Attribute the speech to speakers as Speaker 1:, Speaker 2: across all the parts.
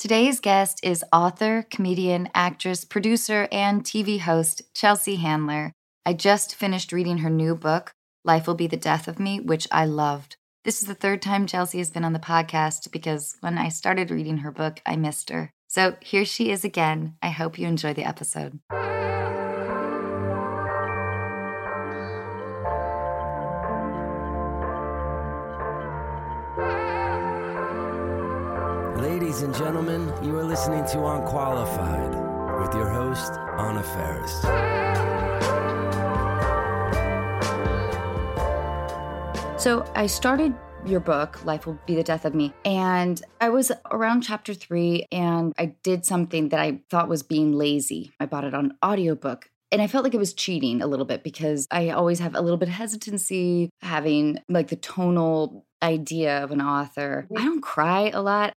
Speaker 1: Today's guest is author, comedian, actress, producer, and TV host Chelsea Handler. I just finished reading her new book, Life Will Be the Death of Me, which I loved. This is the third time Chelsea has been on the podcast because when I started reading her book, I missed her. So here she is again. I hope you enjoy the episode.
Speaker 2: Gentlemen, you are listening to Unqualified with your host, Anna Faris.
Speaker 1: So I started your book, Life Will Be the Death of Me, and I was around chapter three and I did something that I thought was being lazy. I bought it on audiobook. And I felt like it was cheating a little bit because I always have a little bit of hesitancy having like the tonal idea of an author. I don't cry a lot.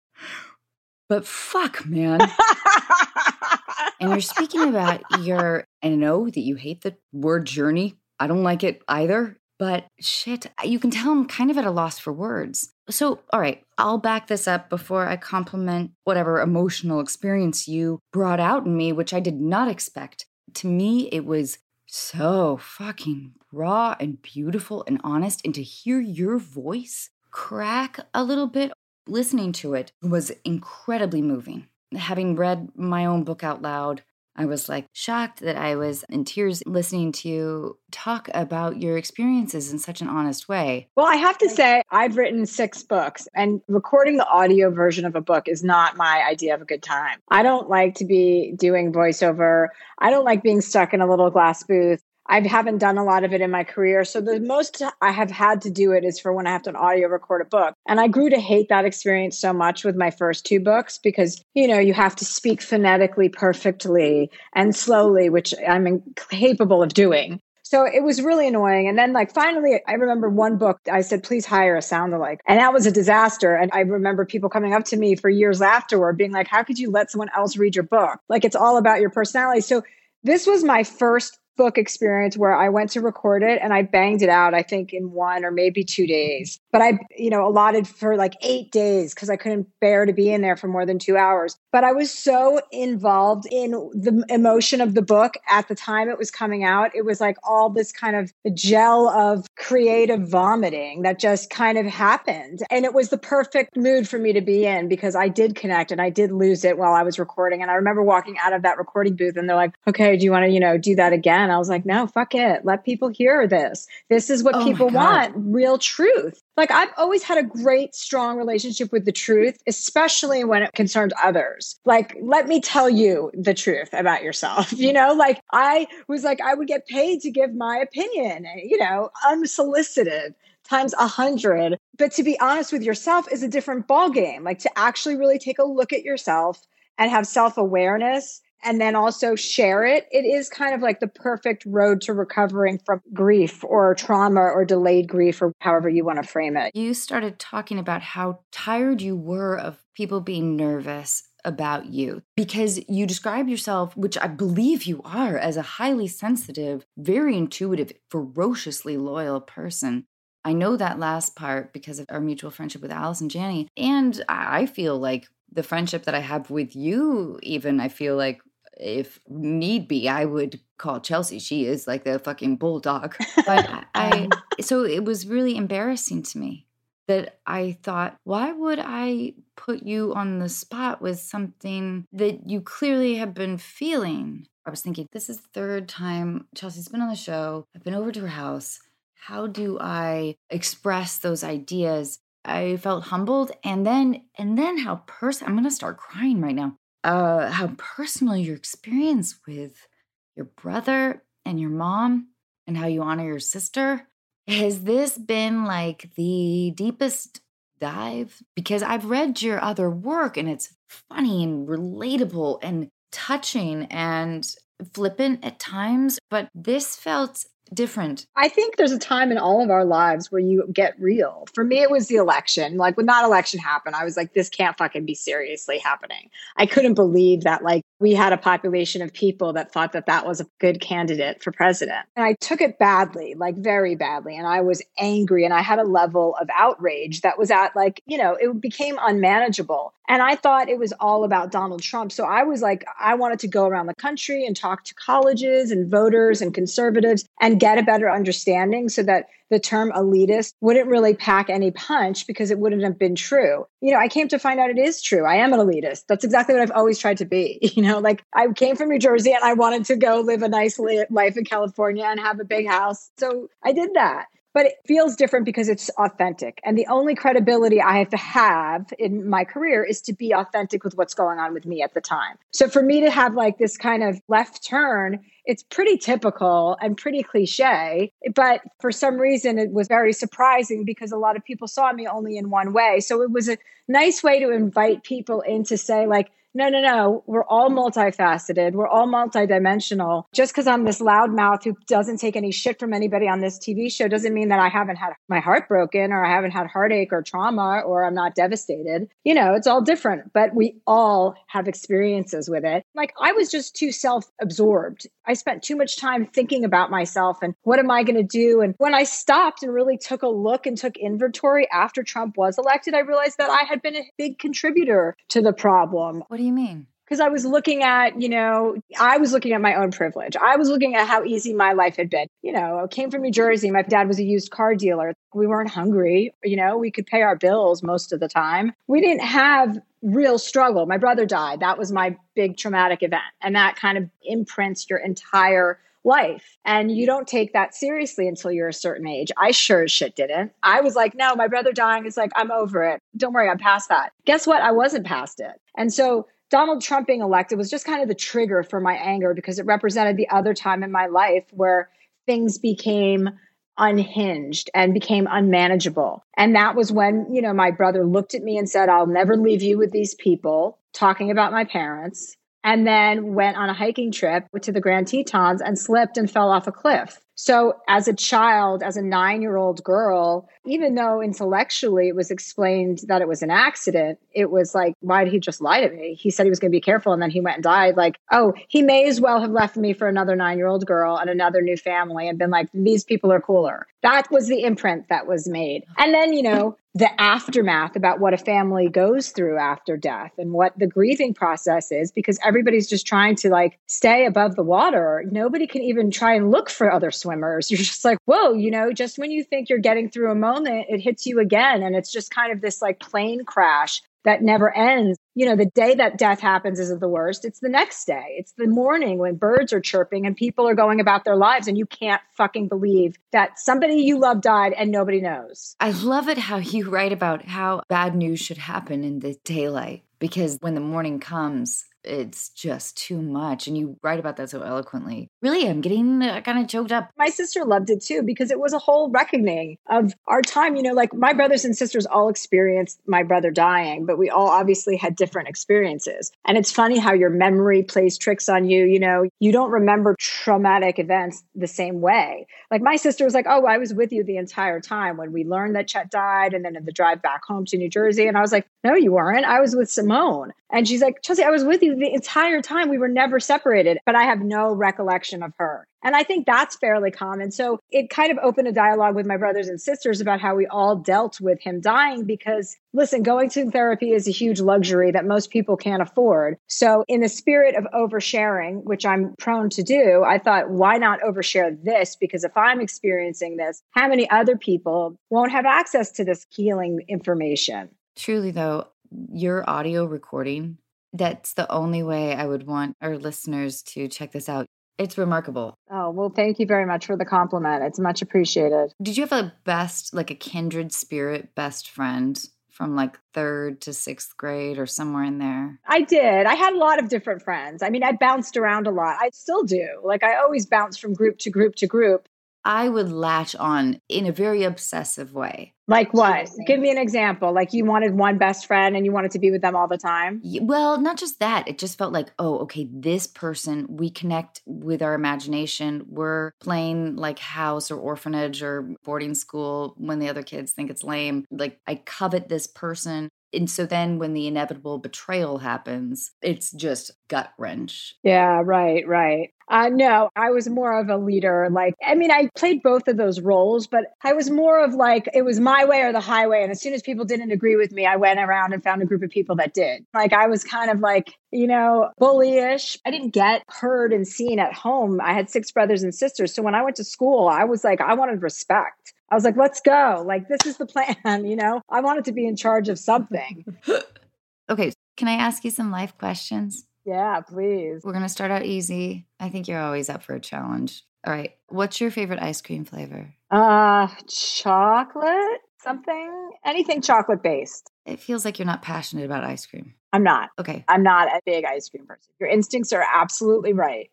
Speaker 1: But fuck, man. and you're speaking about your, and I know that you hate the word journey. I don't like it either. But shit, you can tell I'm kind of at a loss for words. So, all right, I'll back this up before I compliment whatever emotional experience you brought out in me, which I did not expect. To me, it was so fucking raw and beautiful and honest. And to hear your voice crack a little bit listening to it was incredibly moving. Having read my own book out loud, I was like shocked that I was in tears listening to you talk about your experiences in such an honest way.
Speaker 3: Well, I have to say, I've written six books, and recording the audio version of a book is not my idea of a good time. I don't like to be doing voiceover. I don't like being stuck in a little glass booth. I haven't done a lot of it in my career. So the most I have had to do it is for when I have to audio record a book. And I grew to hate that experience so much with my first two books because, you know, you have to speak phonetically perfectly and slowly, which I'm incapable of doing. So it was really annoying. And then, like, finally, I remember one book, I said, please hire a sound alike. And that was a disaster. And I remember people coming up to me for years afterward being like, how could you let someone else read your book? Like, it's all about your personality. So this was my first book experience where I went to record it and I banged it out, I think in one or maybe two days. But I, you know, allotted for like eight days because I couldn't bear to be in there for more than two hours. But I was so involved in the emotion of the book at the time it was coming out. It was like all this kind of gel of creative vomiting that just kind of happened. And it was the perfect mood for me to be in because I did connect and I did lose it while I was recording. And I remember walking out of that recording booth and they're like, okay, do you want to, you know, do that again? I was like, no, fuck it. Let people hear this. This is what oh people want real truth. Like, I've always had a great, strong relationship with the truth, especially when it concerned others. Like, let me tell you the truth about yourself. You know, like I was like, I would get paid to give my opinion, you know, unsolicited times a hundred. But to be honest with yourself is a different ball game. Like to actually really take a look at yourself and have self awareness and then also share it, it is kind of like the perfect road to recovering from grief or trauma or delayed grief or however you want to frame it.
Speaker 1: You started talking about how tired you were of people being nervous about you because you describe yourself, which I believe you are, as a highly sensitive, very intuitive, ferociously loyal person. I know that last part because of our mutual friendship with Allison Janney. And I feel like the friendship that I have with you, even, I feel like if need be, I would call Chelsea. She is like the fucking bulldog. But um. I, so it was really embarrassing to me that I thought, why would I put you on the spot with something that you clearly have been feeling? I was thinking, this is the third time Chelsea's been on the show. I've been over to her house. How do I express those ideas? I felt humbled and then and then how person I'm going to start crying right now uh, how personal your experience with your brother and your mom and how you honor your sister. Has this been like the deepest dive? Because I've read your other work and it's funny and relatable and touching and flippant at times, but this felt different?
Speaker 3: I think there's a time in all of our lives where you get real. For me, it was the election. Like when that election happened, I was like, this can't fucking be seriously happening. I couldn't believe that like we had a population of people that thought that that was a good candidate for president. And I took it badly, like very badly. And I was angry and I had a level of outrage that was at like, you know, it became unmanageable. And I thought it was all about Donald Trump. So I was like, I wanted to go around the country and talk to colleges and voters and conservatives and get a better understanding so that the term elitist wouldn't really pack any punch because it wouldn't have been true. You know, I came to find out it is true. I am an elitist. That's exactly what I've always tried to be. You know, like I came from New Jersey and I wanted to go live a nice life in California and have a big house. So I did that but it feels different because it's authentic. And the only credibility I have to have in my career is to be authentic with what's going on with me at the time. So for me to have like this kind of left turn, it's pretty typical and pretty cliche. But for some reason, it was very surprising because a lot of people saw me only in one way. So it was a nice way to invite people in to say, like, no, no, no. We're all multifaceted. We're all multidimensional. Just because I'm this loudmouth who doesn't take any shit from anybody on this TV show doesn't mean that I haven't had my heart broken or I haven't had heartache or trauma or I'm not devastated. You know, it's all different, but we all have experiences with it. Like I was just too self absorbed. I spent too much time thinking about myself and what am I going to do? And when I stopped and really took a look and took inventory after Trump was elected, I realized that I had been a big contributor to the problem.
Speaker 1: What do you mean?
Speaker 3: Because I was looking at, you know, I was looking at my own privilege. I was looking at how easy my life had been. You know, I came from New Jersey. My dad was a used car dealer. We weren't hungry. You know, we could pay our bills most of the time. We didn't have real struggle. My brother died. That was my big traumatic event. And that kind of imprints your entire life. And you don't take that seriously until you're a certain age. I sure as shit didn't. I was like, no, my brother dying is like, I'm over it. Don't worry, I'm past that. Guess what? I wasn't past it. And so Donald Trump being elected was just kind of the trigger for my anger because it represented the other time in my life where things became unhinged and became unmanageable. And that was when, you know, my brother looked at me and said, I'll never leave you with these people, talking about my parents and then went on a hiking trip to the Grand Tetons and slipped and fell off a cliff. So, as a child, as a nine year old girl, even though intellectually it was explained that it was an accident, it was like, why did he just lie to me? He said he was going to be careful and then he went and died. Like, oh, he may as well have left me for another nine year old girl and another new family and been like, these people are cooler. That was the imprint that was made. And then, you know, the aftermath about what a family goes through after death and what the grieving process is because everybody's just trying to like stay above the water. Nobody can even try and look for other swimmers. You're just like, whoa, you know, just when you think you're getting through a moment, it hits you again. And it's just kind of this like plane crash that never ends. You know, the day that death happens isn't the worst. It's the next day. It's the morning when birds are chirping and people are going about their lives and you can't fucking believe that somebody you love died and nobody knows.
Speaker 1: I love it how you write about how bad news should happen in the daylight because when the morning comes, it's just too much. And you write about that so eloquently. Really, I'm getting uh, kind of choked up.
Speaker 3: My sister loved it too because it was a whole reckoning of our time. You know, like my brothers and sisters all experienced my brother dying, but we all obviously had different experiences. And it's funny how your memory plays tricks on you. You know, you don't remember traumatic events the same way. Like my sister was like, Oh, I was with you the entire time when we learned that Chet died and then in the drive back home to New Jersey. And I was like, No, you weren't. I was with Simone. And she's like, Chelsea, I was with you the entire time. We were never separated, but I have no recollection of her. And I think that's fairly common. So it kind of opened a dialogue with my brothers and sisters about how we all dealt with him dying because, listen, going to therapy is a huge luxury that most people can't afford. So, in the spirit of oversharing, which I'm prone to do, I thought, why not overshare this? Because if I'm experiencing this, how many other people won't have access to this healing information?
Speaker 1: Truly, though, your audio recording that's the only way I would want our listeners to check this out. It's remarkable.
Speaker 3: Oh, well, thank you very much for the compliment. It's much appreciated.
Speaker 1: Did you have a best, like a kindred spirit best friend from like third to sixth grade or somewhere in there?
Speaker 3: I did. I had a lot of different friends. I mean, I bounced around a lot. I still do. Like, I always bounce from group to group to group.
Speaker 1: I would latch on in a very obsessive way.
Speaker 3: Like what? Give me an example. Like you wanted one best friend and you wanted to be with them all the time?
Speaker 1: Well, not just that. It just felt like, oh, okay, this person, we connect with our imagination. We're playing like house or orphanage or boarding school when the other kids think it's lame. Like I covet this person. And so then when the inevitable betrayal happens, it's just gut wrench.
Speaker 3: Yeah, right, right. Uh, no, I was more of a leader. Like, I mean, I played both of those roles, but I was more of like, it was my way or the highway. And as soon as people didn't agree with me, I went around and found a group of people that did. Like, I was kind of like, you know, bullyish. I didn't get heard and seen at home. I had six brothers and sisters. So when I went to school, I was like, I wanted respect. I was like, let's go. Like, this is the plan, you know? I wanted to be in charge of something.
Speaker 1: okay. Can I ask you some life questions?
Speaker 3: Yeah, please.
Speaker 1: We're going to start out easy. I think you're always up for a challenge. All right. What's your favorite ice cream flavor?
Speaker 3: Uh, chocolate, something, anything chocolate based.
Speaker 1: It feels like you're not passionate about ice cream.
Speaker 3: I'm not.
Speaker 1: Okay.
Speaker 3: I'm not a big ice cream person. Your instincts are absolutely right.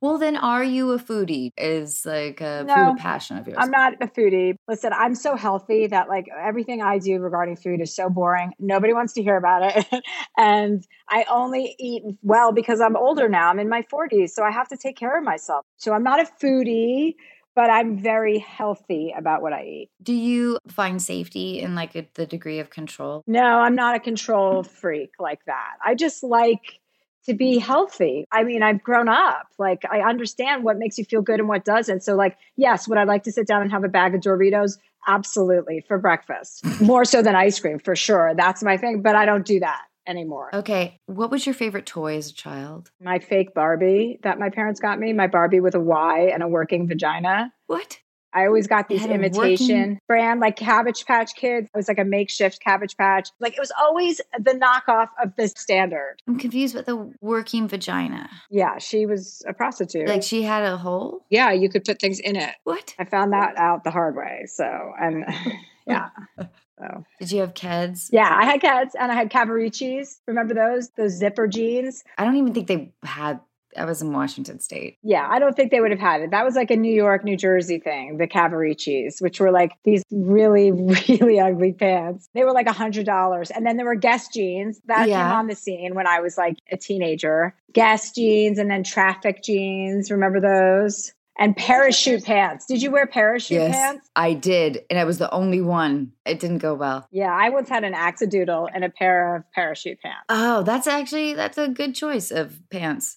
Speaker 1: Well, then, are you a foodie? Is like a
Speaker 3: No,
Speaker 1: food passion of yours?
Speaker 3: I'm not a foodie. Listen, I'm so healthy that like everything I do regarding food is so boring. Nobody wants to hear about it. and I only eat well because I'm older now. I'm in my 40s, so I have to take care of myself. So I'm not a foodie, but I'm very healthy about what I eat.
Speaker 1: Do you find safety in like a, the degree of control?
Speaker 3: No, I'm not a control freak like that. I just like to be healthy. I mean, I've grown up. Like, I understand what makes you feel good and what doesn't. So, like, yes, would I like to sit down and have a bag of Doritos? Absolutely, for breakfast. More so than ice cream, for sure. That's my thing. But I don't do that anymore.
Speaker 1: Okay. What was your favorite toy as a child?
Speaker 3: My fake Barbie that my parents got me, my Barbie with a Y and a working vagina.
Speaker 1: What?
Speaker 3: I always got these imitation
Speaker 1: working-
Speaker 3: brand like Cabbage Patch Kids. It was like a makeshift Cabbage Patch. Like it was always the knockoff of the standard.
Speaker 1: I'm confused with the working vagina.
Speaker 3: Yeah, she was a prostitute.
Speaker 1: Like she had a hole?
Speaker 3: yeah, you could put things in it.
Speaker 1: What?
Speaker 3: I found that out the hard way. So, and yeah. So,
Speaker 1: Did you have kids?
Speaker 3: yeah, I had Keds and I had Cavariccis. Remember those? Those zipper jeans?
Speaker 1: I don't even think they had. I was in Washington State.
Speaker 3: Yeah, I don't think they would have had it. That was like a New York, New Jersey thing, the Cavariccis, which were like these really, really ugly pants. They were like a hundred dollars. And then there were Guess jeans that
Speaker 1: Yeah.
Speaker 3: came on the scene when I was like a teenager. Guess jeans and then traffic jeans. Remember those? And parachute pants. Did you wear parachute pants?
Speaker 1: I did, and I was the only one. It didn't go well.
Speaker 3: Yeah, I once had an Axadoodle and a pair of parachute pants.
Speaker 1: Oh, that's actually that's a good choice of pants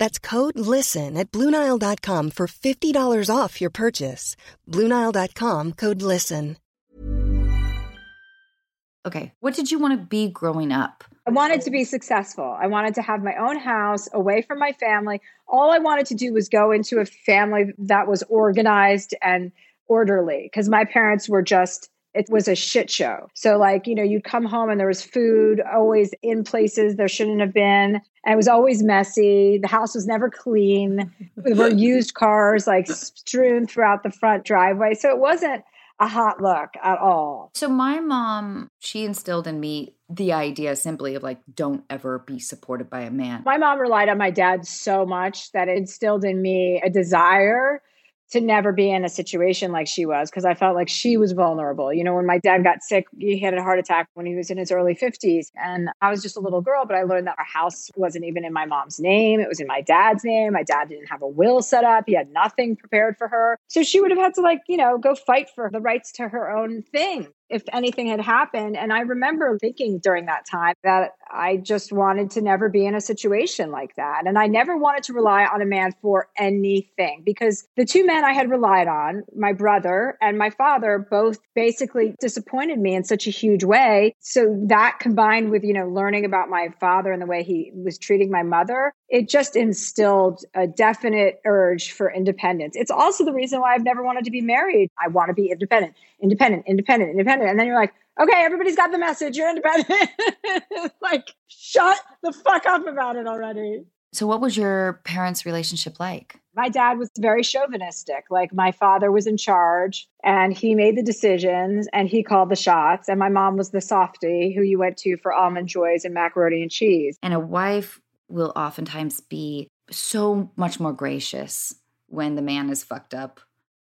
Speaker 4: That's code LISTEN at Bluenile.com for $50 off your purchase. Bluenile.com code LISTEN.
Speaker 1: Okay, what did you want to be growing up?
Speaker 3: I wanted to be successful. I wanted to have my own house away from my family. All I wanted to do was go into a family that was organized and orderly because my parents were just it was a shit show. So like, you know, you'd come home and there was food always in places there shouldn't have been. And it was always messy. The house was never clean. There were used cars like strewn throughout the front driveway. So it wasn't a hot look at all.
Speaker 1: So my mom, she instilled in me the idea simply of like don't ever be supported by a man.
Speaker 3: My mom relied on my dad so much that it instilled in me a desire to never be in a situation like she was because I felt like she was vulnerable. You know, when my dad got sick, he had a heart attack when he was in his early 50s. And I was just a little girl, but I learned that our house wasn't even in my mom's name. It was in my dad's name. My dad didn't have a will set up, he had nothing prepared for her. So she would have had to, like, you know, go fight for the rights to her own thing if anything had happened. And I remember thinking during that time that I just wanted to never be in a situation like that. And I never wanted to rely on a man for anything because the two men I had relied on, my brother and my father, both basically disappointed me in such a huge way. So that combined with, you know, learning about my father and the way he was treating my mother, it just instilled a definite urge for independence. It's also the reason why I've never wanted to be married. I want to be independent, independent, independent, independent. And then you're like, okay, everybody's got the message. You're independent. like, shut the fuck up about it already.
Speaker 1: So what was your parents' relationship like?
Speaker 3: My dad was very chauvinistic. Like, my father was in charge and he made the decisions and he called the shots. And my mom was the softie who you went to for almond joys and macaroni and cheese.
Speaker 1: And a wife will oftentimes be so much more gracious when the man is fucked up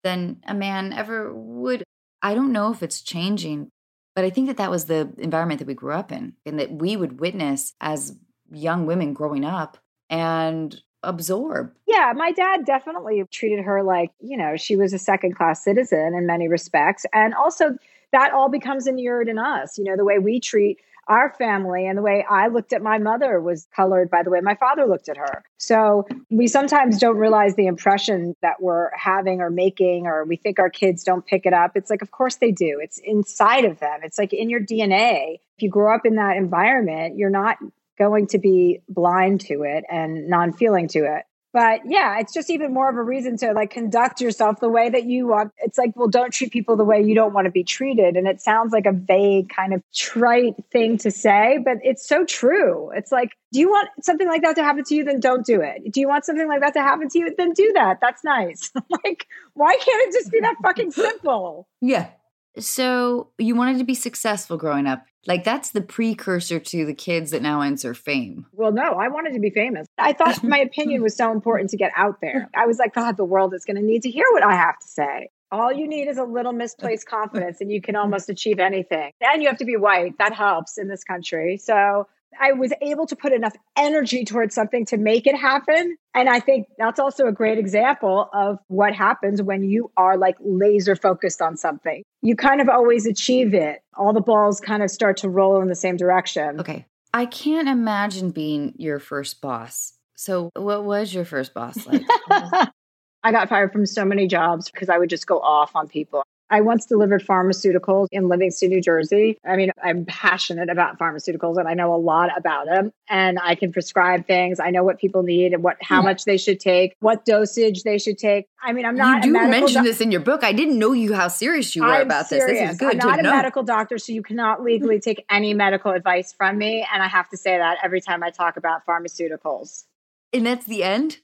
Speaker 1: than a man ever would. I don't know if it's changing, but I think that that was the environment that we grew up in and that we would witness as young women growing up and absorb.
Speaker 3: Yeah, my dad definitely treated her like, you know, she was a second class citizen in many respects. And also, that all becomes inured in us. You know, the way we treat our family and the way I looked at my mother was colored by the way my father looked at her. So we sometimes don't realize the impression that we're having or making, or we think our kids don't pick it up. It's like, of course they do. It's inside of them, it's like in your DNA. If you grow up in that environment, you're not going to be blind to it and non feeling to it. But yeah, it's just even more of a reason to like conduct yourself the way that you want. It's like, well, don't treat people the way you don't want to be treated. And it sounds like a vague kind of trite thing to say, but it's so true. It's like, do you want something like that to happen to you? Then don't do it. Do you want something like that to happen to you? Then do that. That's nice. like, why can't it just be that fucking simple?
Speaker 1: Yeah. So you wanted to be successful growing up. Like that's the precursor to the kids that now enter fame.
Speaker 3: Well, no, I wanted to be famous. I thought my opinion was so important to get out there. I was like, God, the world is going to need to hear what I have to say. All you need is a little misplaced confidence and you can almost achieve anything. And you have to be white. That helps in this country. So I was able to put enough energy towards something to make it happen. And I think that's also a great example of what happens when you are like laser focused on something. You kind of always achieve it. All the balls kind of start to roll in the same direction.
Speaker 1: Okay. I can't imagine being your first boss. So, what was your first boss like?
Speaker 3: I got fired from so many jobs because I would just go off on people. I once delivered pharmaceuticals in Livingston, New Jersey. I mean, I'm passionate about pharmaceuticals and I know a lot about them and I can prescribe things. I know what people need and what how much they should take, what dosage they should take. I mean, I'm not
Speaker 1: You do mention this in your book. I didn't know you how serious you were
Speaker 3: I'm
Speaker 1: about
Speaker 3: serious.
Speaker 1: this. This is good
Speaker 3: I'm not
Speaker 1: a
Speaker 3: know. medical doctor, so you cannot mm-hmm. legally take any medical advice from me and I have to say that every time I talk about pharmaceuticals.
Speaker 1: And that's the end?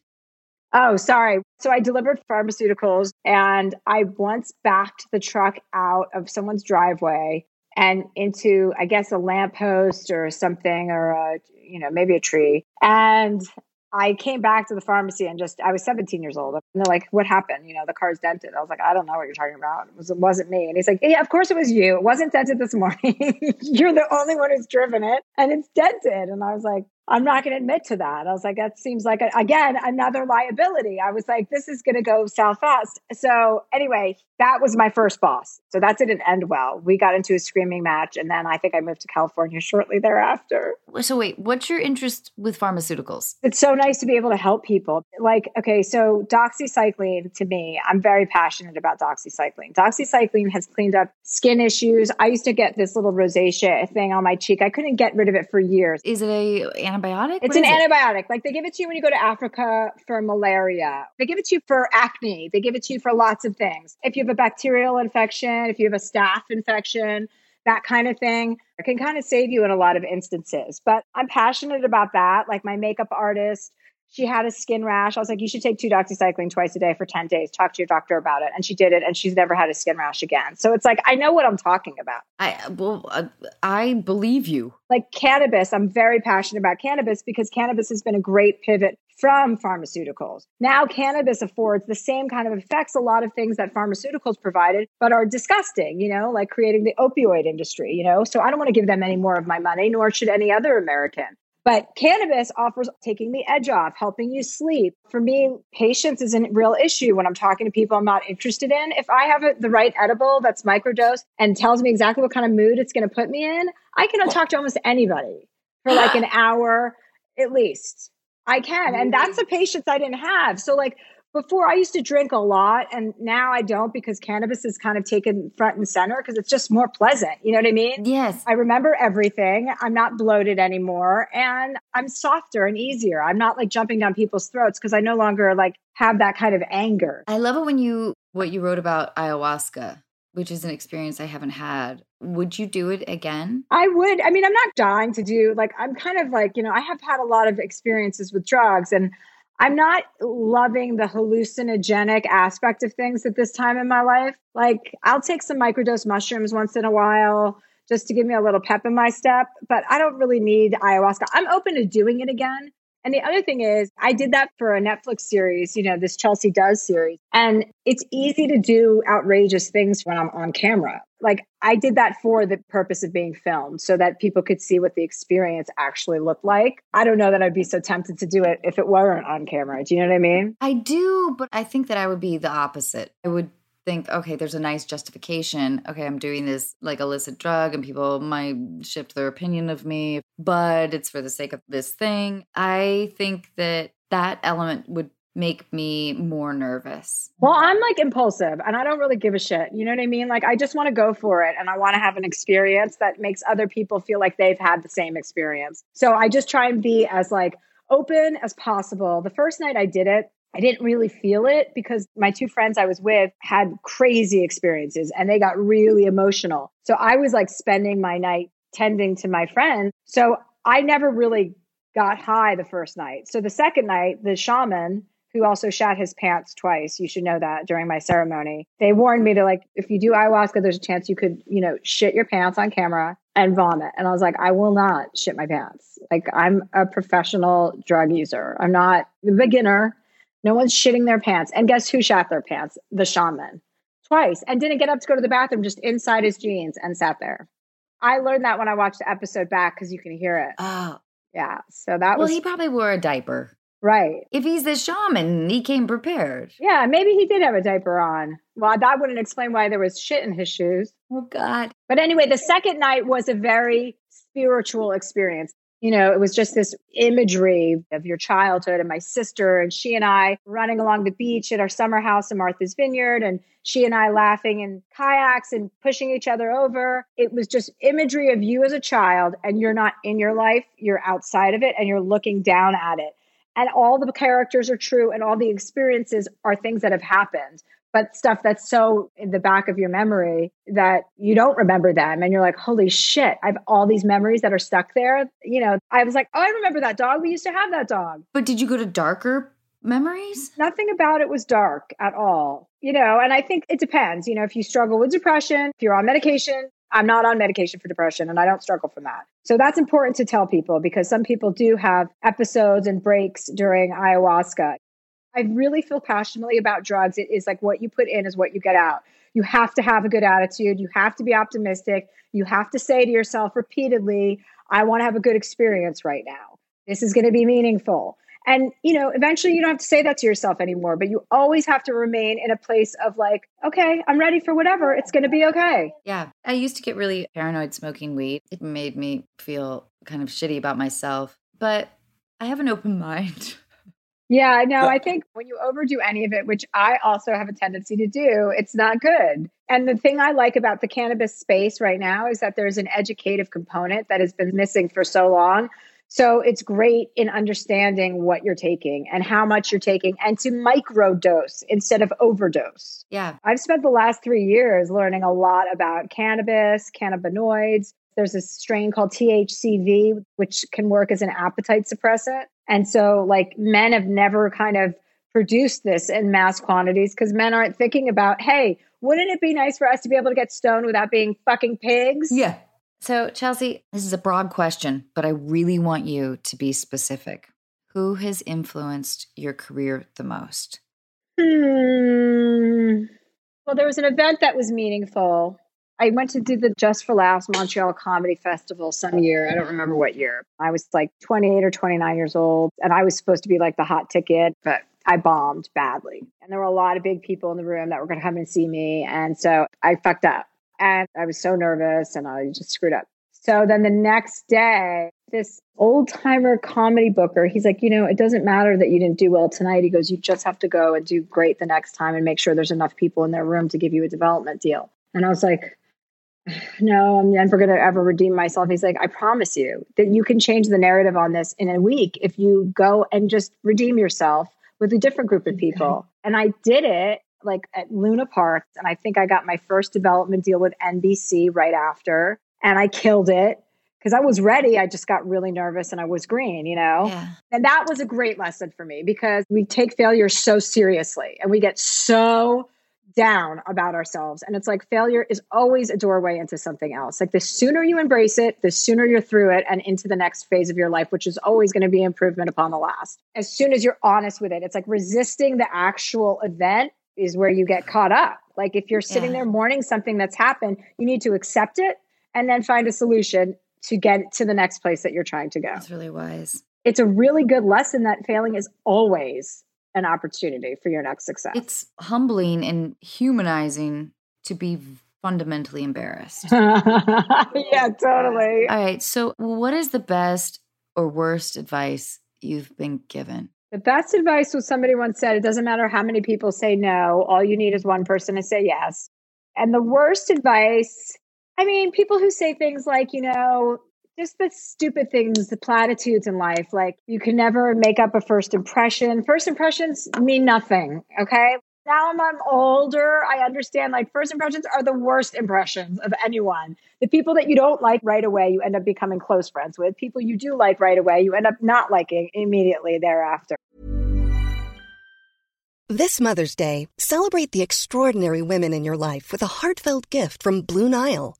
Speaker 3: Oh, sorry. So I delivered pharmaceuticals and I once backed the truck out of someone's driveway and into, I guess, a lamppost or something, or a, you know, maybe a tree. And I came back to the pharmacy and just, I was 17 years old. And they're like, what happened? You know, the car's dented. I was like, I don't know what you're talking about. It, was, it wasn't me. And he's like, yeah, of course it was you. It wasn't dented this morning. you're the only one who's driven it and it's dented. And I was like, I'm not going to admit to that. I was like, that seems like, a, again, another liability. I was like, this is going to go south fast. So, anyway, that was my first boss. So, that didn't end well. We got into a screaming match. And then I think I moved to California shortly thereafter.
Speaker 1: So, wait, what's your interest with pharmaceuticals?
Speaker 3: It's so nice to be able to help people. Like, okay, so doxycycline to me, I'm very passionate about doxycycline. Doxycycline has cleaned up skin issues. I used to get this little rosacea thing on my cheek. I couldn't get rid of it for years.
Speaker 1: Is it a antibiotic?
Speaker 3: It's an antibiotic. Like they give it to you when you go to Africa for malaria. They give it to you for acne. They give it to you for lots of things. If you have a bacterial infection, if you have a staph infection, that kind of thing. It can kind of save you in a lot of instances. But I'm passionate about that. Like my makeup artist, she had a skin rash. I was like, you should take two doxycycline twice a day for 10 days. Talk to your doctor about it. And she did it and she's never had a skin rash again. So it's like, I know what I'm talking about.
Speaker 1: I, well, uh, I believe you.
Speaker 3: Like cannabis, I'm very passionate about cannabis because cannabis has been a great pivot from pharmaceuticals. Now, cannabis affords the same kind of effects, a lot of things that pharmaceuticals provided, but are disgusting, you know, like creating the opioid industry, you know. So I don't want to give them any more of my money, nor should any other American. But cannabis offers taking the edge off, helping you sleep. For me, patience is a real issue when I'm talking to people I'm not interested in. If I have a, the right edible that's microdose and tells me exactly what kind of mood it's going to put me in, I can talk to almost anybody for like an hour at least. I can. And that's a patience I didn't have. So, like, before I used to drink a lot and now I don't because cannabis is kind of taken front and center because it's just more pleasant. You know what I mean?
Speaker 1: Yes.
Speaker 3: I remember everything. I'm not bloated anymore and I'm softer and easier. I'm not like jumping down people's throats because I no longer like have that kind of anger.
Speaker 1: I love it when you what you wrote about ayahuasca, which is an experience I haven't had. Would you do it again?
Speaker 3: I would. I mean, I'm not dying to do like I'm kind of like, you know, I have had a lot of experiences with drugs and I'm not loving the hallucinogenic aspect of things at this time in my life. Like, I'll take some microdose mushrooms once in a while just to give me a little pep in my step, but I don't really need ayahuasca. I'm open to doing it again And the other thing is, I did that for a Netflix series, you know, this Chelsea Does series. And it's easy to do outrageous things when I'm on camera. Like, I did that for the purpose of being filmed so that people could see what the experience actually looked like. I don't know that I'd be so tempted to do it if it weren't on camera. Do you know what I mean?
Speaker 1: I do, but I think that I would be the opposite. I would think, okay, there's a nice justification. Okay, I'm doing this like illicit drug and people might shift their opinion of me, but it's for the sake of this thing. I think that that element would make me more nervous.
Speaker 3: Well, I'm like impulsive and I don't really give a shit. You know what I mean? Like I just want to go for it and I want to have an experience that makes other people feel like they've had the same experience. So I just try and be as like open as possible. The first night I did it, I didn't really feel it because my two friends I was with had crazy experiences and they got really emotional. So I was like spending my night tending to my friend. So I never really got high the first night. So the second night, the shaman who also shat his pants twice. You should know that during my ceremony. They warned me to like, if you do ayahuasca, there's a chance you could, you know, shit your pants on camera and vomit. And I was like, I will not shit my pants. Like I'm a professional drug user. I'm not a beginner. No one's shitting their pants. And guess who shat their pants? The shaman. Twice. And didn't get up to go to the bathroom, just inside his jeans and sat there. I learned that when I watched the episode back because you can hear it.
Speaker 1: Oh.
Speaker 3: Yeah. So that
Speaker 1: well,
Speaker 3: was.
Speaker 1: he probably wore a diaper.
Speaker 3: Right.
Speaker 1: If he's the shaman, he came prepared.
Speaker 3: Yeah, maybe he did have a diaper on. Well, that wouldn't explain why there was shit in his shoes.
Speaker 1: Oh, God.
Speaker 3: But anyway, the second night was a very spiritual experience. You know, it was just this imagery of your childhood and my sister and she and I running along the beach at our summer house in Martha's Vineyard and she and I laughing in kayaks and pushing each other over. It was just imagery of you as a child and you're not in your life, you're outside of it and you're looking down at it. And all the characters are true and all the experiences are things that have happened but stuff that's so in the back of your memory that you don't remember them. And you're like holy shit i have all these memories that are stuck there. You know i was like oh i remember that dog. We used to have that dog.
Speaker 1: But did you go to darker memories?
Speaker 3: nothing about it was dark at all you know? And i think it depends you know if you struggle with depression if you're on medication i'm not on medication for depression and i don't struggle from that. So that's important to tell people because some people do have episodes and breaks during ayahuasca I really feel passionately about drugs. It is like what you put in is what you get out. You have to have a good attitude. You have to be optimistic. You have to say to yourself repeatedly, I want to have a good experience right now. This is going to be meaningful. And, you know, eventually you don't have to say that to yourself anymore, but you always have to remain in a place of like, okay, I'm ready for whatever. It's going to be okay.
Speaker 1: Yeah. I used to get really paranoid smoking weed. It made me feel kind of shitty about myself, but I have an open mind.
Speaker 3: Yeah, no, I think when you overdo any of it, which I also have a tendency to do, it's not good. And the thing I like about the cannabis space right now is that there's an educative component that has been missing for so long. So it's great in understanding what you're taking and how much you're taking and to microdose instead of overdose.
Speaker 1: Yeah.
Speaker 3: I've spent the last three years learning a lot about cannabis, cannabinoids. There's a strain called THCV, which can work as an appetite suppressant. And so, like, men have never kind of produced this in mass quantities because men aren't thinking about, hey, wouldn't it be nice for us to be able to get stoned without being fucking pigs?
Speaker 1: Yeah. So, Chelsea, this is a broad question, but I really want you to be specific. Who has influenced your career the most?
Speaker 3: Hmm. Well, there was an event that was meaningful. I went to do the Just for Laughs Montreal Comedy Festival some year. I don't remember what year. I was like 28 or 29 years old, and I was supposed to be like the hot ticket, but I bombed badly. And there were a lot of big people in the room that were going to come and see me. And so I fucked up. And I was so nervous and I just screwed up. So then the next day, this old timer comedy booker, he's like, you know, it doesn't matter that you didn't do well tonight. He goes, you just have to go and do great the next time and make sure there's enough people in their room to give you a development deal. And I was like, no, I'm never going to ever redeem myself. He's like, I promise you that you can change the narrative on this in a week if you go and just redeem yourself with a different group of people. Okay. And I did it like at Luna Park. And I think I got my first development deal with NBC right after. And I killed it because I was ready. I just got really nervous and I was green, you know?
Speaker 1: Yeah.
Speaker 3: And that was a great lesson for me because we take failure so seriously and we get so down about ourselves. And it's like failure is always a doorway into something else. Like the sooner you embrace it, the sooner you're through it and into the next phase of your life, which is always going to be improvement upon the last. As soon as you're honest with it, it's like resisting the actual event is where you get caught up. Like if you're sitting yeah. there mourning something that's happened, you need to accept it and then find a solution to get to the next place that you're trying to go.
Speaker 1: That's really wise.
Speaker 3: It's a really good lesson that failing is always an opportunity for your next success.
Speaker 1: It's humbling and humanizing to be fundamentally embarrassed.
Speaker 3: yeah, totally.
Speaker 1: All right. So, what is the best or worst advice you've been given?
Speaker 3: The best advice was somebody once said it doesn't matter how many people say no, all you need is one person to say yes. And the worst advice, I mean, people who say things like, you know, just the stupid things, the platitudes in life. Like you can never make up a first impression. First impressions mean nothing. Okay. Now I'm, I'm older. I understand like first impressions are the worst impressions of anyone. The people that you don't like right away, you end up becoming close friends with. People you do like right away, you end up not liking immediately thereafter.
Speaker 4: This Mother's Day, celebrate the extraordinary women in your life with a heartfelt gift from Blue Nile.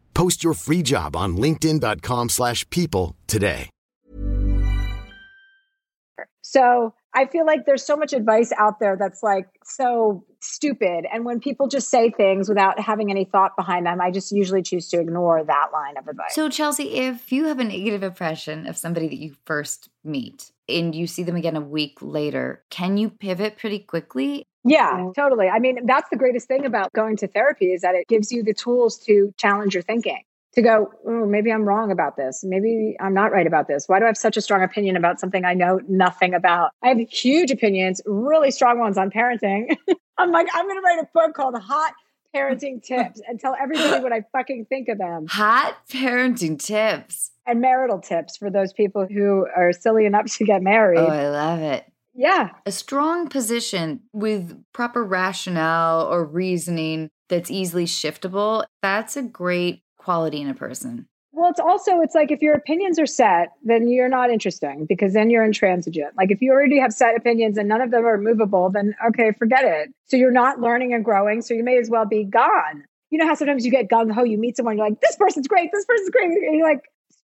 Speaker 5: Post your free job on linkedin.com slash people today.
Speaker 3: So I feel like there's so much advice out there that's like so stupid. And when people just say things without having any thought behind them, I just usually choose to ignore that line of advice.
Speaker 1: So, Chelsea, if you have a negative impression of somebody that you first meet and you see them again a week later, can you pivot pretty quickly?
Speaker 3: Yeah, totally. I mean, that's the greatest thing about going to therapy is that it gives you the tools to challenge your thinking to go, oh, maybe I'm wrong about this. Maybe I'm not right about this. Why do I have such a strong opinion about something I know nothing about? I have huge opinions, really strong ones on parenting. I'm like, I'm going to write a book called Hot Parenting Tips and tell everybody what I fucking think of them.
Speaker 1: Hot parenting tips.
Speaker 3: And marital tips for those people who are silly enough to get married. Oh,
Speaker 1: I love it.
Speaker 3: Yeah.
Speaker 1: A strong position with proper rationale or reasoning that's easily shiftable. That's a great quality in a person.
Speaker 3: Well, it's also it's like if your opinions are set, then you're not interesting because then you're intransigent. Like if you already have set opinions and none of them are movable, then okay, forget it. So you're not learning and growing, so you may as well be gone. You know how sometimes you get gung ho, you meet someone, you're like, this person's great, this person's great, and you're like,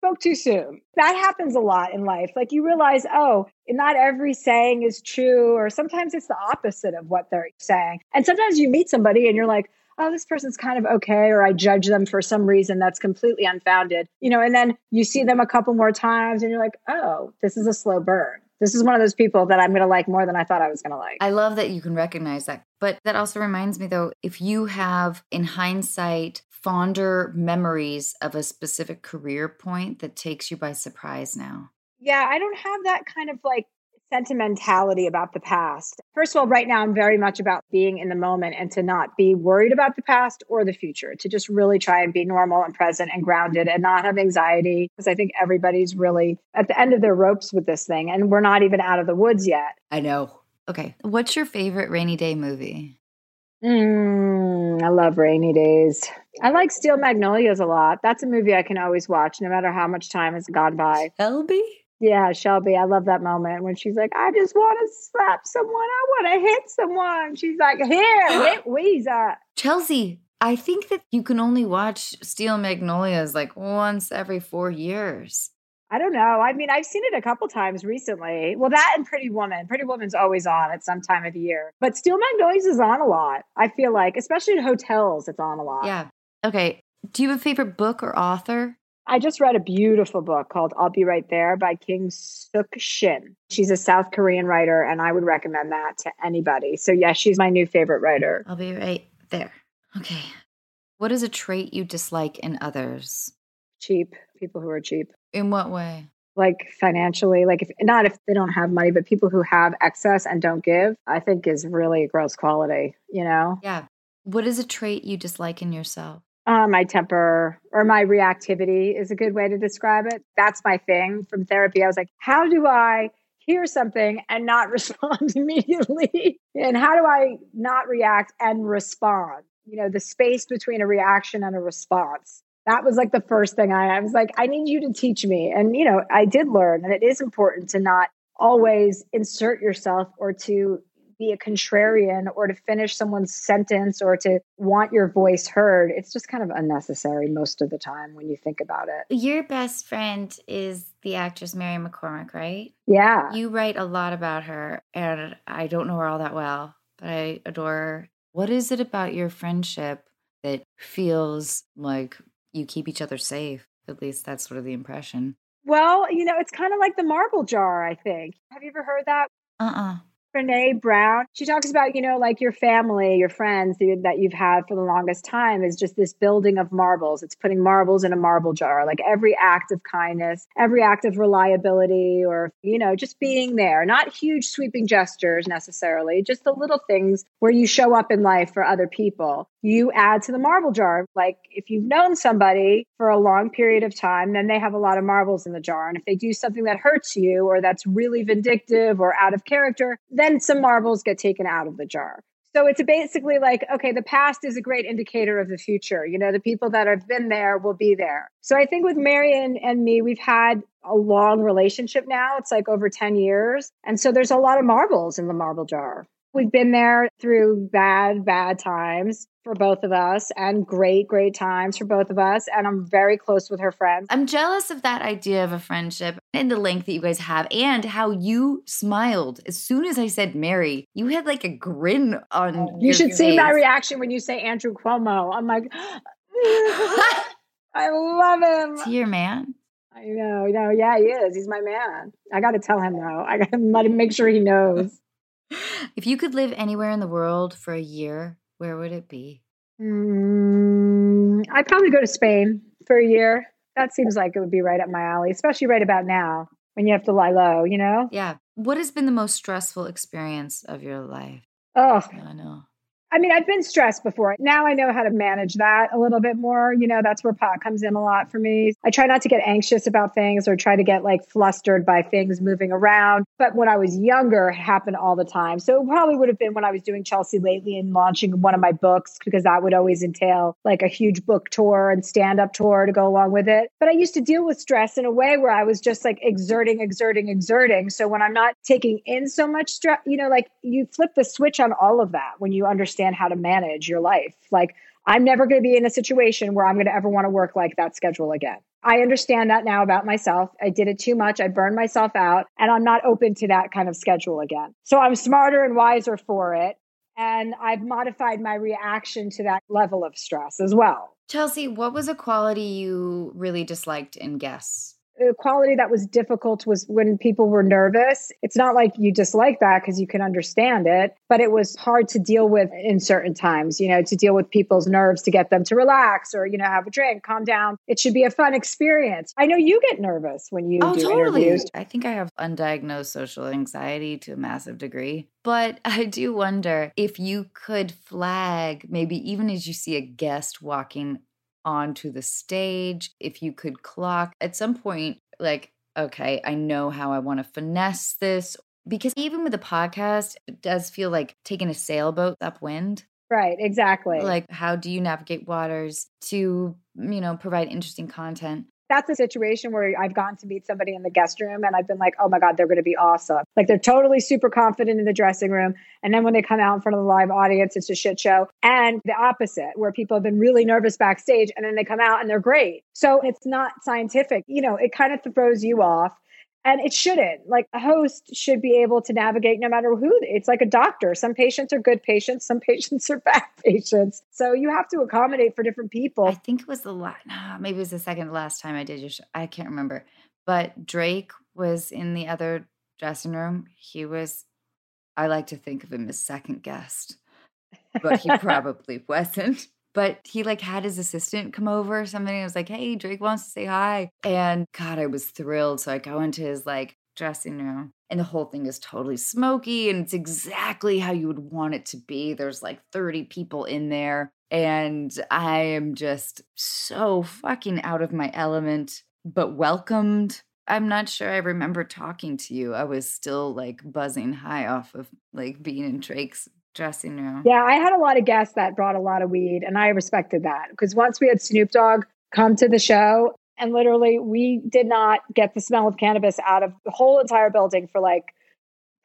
Speaker 3: spoke too soon. That happens a lot in life. Like you realize, oh, not every saying is true, or sometimes it's the opposite of what they're saying. And sometimes you meet somebody and you're like, oh, this person's kind of okay, or I judge them for some reason that's completely unfounded, you know, and then you see them a couple more times and you're like, oh, this is a slow burn. This is one of those people that I'm going to like more than I thought I was going to like.
Speaker 1: I love that you can recognize that. But that also reminds me, though, if you have, in hindsight, fonder memories of a specific career point that takes you by surprise now.
Speaker 3: Yeah, I don't have that kind of like sentimentality about the past. First of all, right now, I'm very much about being in the moment and to not be worried about the past or the future, to just really try and be normal and present and grounded and not have anxiety. Because I think everybody's really at the end of their ropes with this thing, and we're not even out of the woods yet.
Speaker 1: I know. Okay. What's your favorite rainy day movie?
Speaker 3: Mm, I love rainy days. I like Steel Magnolias a lot. That's a movie I can always watch no matter how much time has gone by.
Speaker 1: Shelby?
Speaker 3: Yeah, Shelby. I love that moment when she's like, I just want to slap someone. I want to hit someone. She's like, here, hit Ouiser.
Speaker 1: Chelsea, I think that you can only watch Steel Magnolias like once every four years.
Speaker 3: I don't know. I mean, I've seen it a couple times recently. Well, that and Pretty Woman. Pretty Woman's always on at some time of the year. But Steel Magnolias is on a lot. I feel like, especially in hotels, it's on a lot.
Speaker 1: Yeah. Okay. Do you have a favorite book or author?
Speaker 3: I just read a beautiful book called I'll Be Right There by Kyung-sook Shin. She's a South Korean writer, and I would recommend that to anybody. So, yeah, she's my new favorite writer.
Speaker 1: I'll be right there. Okay. What is a trait you dislike in others?
Speaker 3: Cheap, people who are cheap.
Speaker 1: In what way?
Speaker 3: Like financially, like if not if they don't have money, but people who have excess and don't give, I think is really a gross quality, you know?
Speaker 1: Yeah. What is a trait you dislike in yourself?
Speaker 3: Uh, my temper or my reactivity is a good way to describe it. That's my thing from therapy. I was like, how do I hear something and not respond immediately? and how do I not react and respond? You know, the space between a reaction and a response. That was like the first thing I, I was like, I need you to teach me. And, you know, I did learn that it is important to not always insert yourself or to be a contrarian or to finish someone's sentence or to want your voice heard. It's just kind of unnecessary most of the time when you think about it.
Speaker 1: Your best friend is the actress Mary McCormack, right?
Speaker 3: Yeah.
Speaker 1: You write a lot about her, and I don't know her all that well, but I adore her. What is it about your friendship that feels like you keep each other safe? At least that's sort of the impression.
Speaker 3: Well, you know, it's kind of like the marble jar, I think. Have you ever heard that?
Speaker 1: Uh uh-uh. uh
Speaker 3: Brene Brown, she talks about, you know, like your family, your friends that you've had for the longest time is just this building of marbles. It's putting marbles in a marble jar. Like every act of kindness, every act of reliability, or, you know, just being there. Not huge sweeping gestures necessarily, just the little things where you show up in life for other people. You add to the marble jar. Like if you've known somebody for a long period of time, then they have a lot of marbles in the jar. And if they do something that hurts you or that's really vindictive or out of character, then some marbles get taken out of the jar. So it's basically like, okay, the past is a great indicator of the future. You know, the people that have been there will be there. So I think with Marion and me, we've had a long relationship now. It's like over 10 years. And so there's a lot of marbles in the marble jar. We've been there through bad, bad times for both of us and great, great times for both of us. And I'm very close with her friends.
Speaker 1: I'm jealous of that idea of a friendship and the length that you guys have and how you smiled. As soon as I said Mary, you had like a grin on
Speaker 3: You should
Speaker 1: face.
Speaker 3: see my reaction when you say Andrew Cuomo. I'm like, I love him.
Speaker 1: Is he your man?
Speaker 3: I know, know. yeah, he is. He's my man. I got to tell him though. I got to let him make sure he knows.
Speaker 1: If you could live anywhere in the world for a year, where would it be?
Speaker 3: Mm, I'd probably go to Spain for a year. That seems like it would be right up my alley, especially right about now when you have to lie low, you know?
Speaker 1: Yeah. What has been the most stressful experience of your life?
Speaker 3: Oh,
Speaker 1: I know.
Speaker 3: I mean, I've been stressed before. Now I know how to manage that a little bit more. You know, that's where pot comes in a lot for me. I try not to get anxious about things or try to get like flustered by things moving around. But when I was younger, it happened all the time. So it probably would have been when I was doing Chelsea Lately and launching one of my books because that would always entail like a huge book tour and stand up tour to go along with it. But I used to deal with stress in a way where I was just like exerting, exerting, exerting. So when I'm not taking in so much stress, you know, like you flip the switch on all of that when you understand understand how to manage your life. Like, I'm never going to be in a situation where I'm going to ever want to work like that schedule again. I understand that now about myself. I did it too much. I burned myself out and I'm not open to that kind of schedule again. So I'm smarter and wiser for it. And I've modified my reaction to that level of stress as well.
Speaker 1: Chelsea, what was a quality you really disliked in guests?
Speaker 3: The quality that was difficult was when people were nervous. It's not like you dislike that because you can understand it, but it was hard to deal with in certain times, you know, to deal with people's nerves to get them to relax or, you know, have a drink, calm down. It should be a fun experience. I know you get nervous when you
Speaker 1: oh,
Speaker 3: do
Speaker 1: totally.
Speaker 3: interviews.
Speaker 1: I think I have undiagnosed social anxiety to a massive degree. But I do wonder if you could flag, maybe even as you see a guest walking onto the stage, if you could clock at some point, like, okay, I know how I want to finesse this. Because even with a podcast, it does feel like taking a sailboat upwind.
Speaker 3: Right, exactly.
Speaker 1: Like, how do you navigate waters to, you know, provide interesting content?
Speaker 3: That's a situation where I've gone to meet somebody in the guest room and I've been like, oh my God, they're going to be awesome. Like they're totally super confident in the dressing room. And then when they come out in front of the live audience, it's a shit show. And the opposite, where people have been really nervous backstage and then they come out and they're great. So it's not scientific. You know, it kind of throws you off. And it shouldn't. Like a host should be able to navigate no matter who. It's like a doctor. Some patients are good patients, some patients are bad patients. So you have to accommodate for different people.
Speaker 1: I think it was the last, maybe it was the second last time I did your show. I can't remember. But Drake was in the other dressing room. He was, I like to think of him as second guest, but he probably wasn't but he like had his assistant come over or something. I was like, hey, Drake wants to say hi. And God, I was thrilled. So I go into his like dressing room and the whole thing is totally smoky and it's exactly how you would want it to be. There's like 30 people in there. And I am just so fucking out of my element, but welcomed. I'm not sure I remember talking to you. I was still like buzzing high off of like being in Drake's dressing room.
Speaker 3: Yeah, I had a lot of guests that brought a lot of weed, and I respected that because once we had Snoop Dogg come to the show, and literally we did not get the smell of cannabis out of the whole entire building for like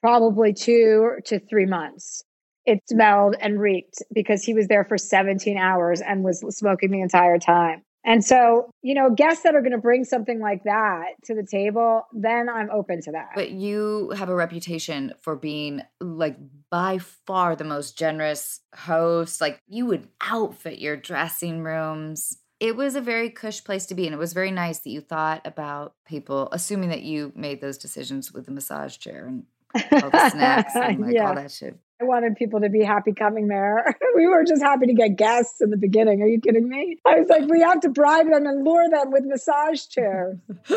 Speaker 3: probably two to three months. It smelled and reeked because he was there for 17 hours and was smoking the entire time. And so, you know, guests that are going to bring something like that to the table, then I'm open to that.
Speaker 1: But you have a reputation for being like by far the most generous host. Like you would outfit your dressing rooms. It was a very cush place to be. And it was very nice that you thought about people, assuming that you made those decisions with the massage chair and all the snacks and like
Speaker 3: Yeah.
Speaker 1: all that shit.
Speaker 3: I wanted people to be happy coming there. we were just happy to get guests in the beginning. Are you kidding me? I was like, we have to bribe them and lure them with massage chairs.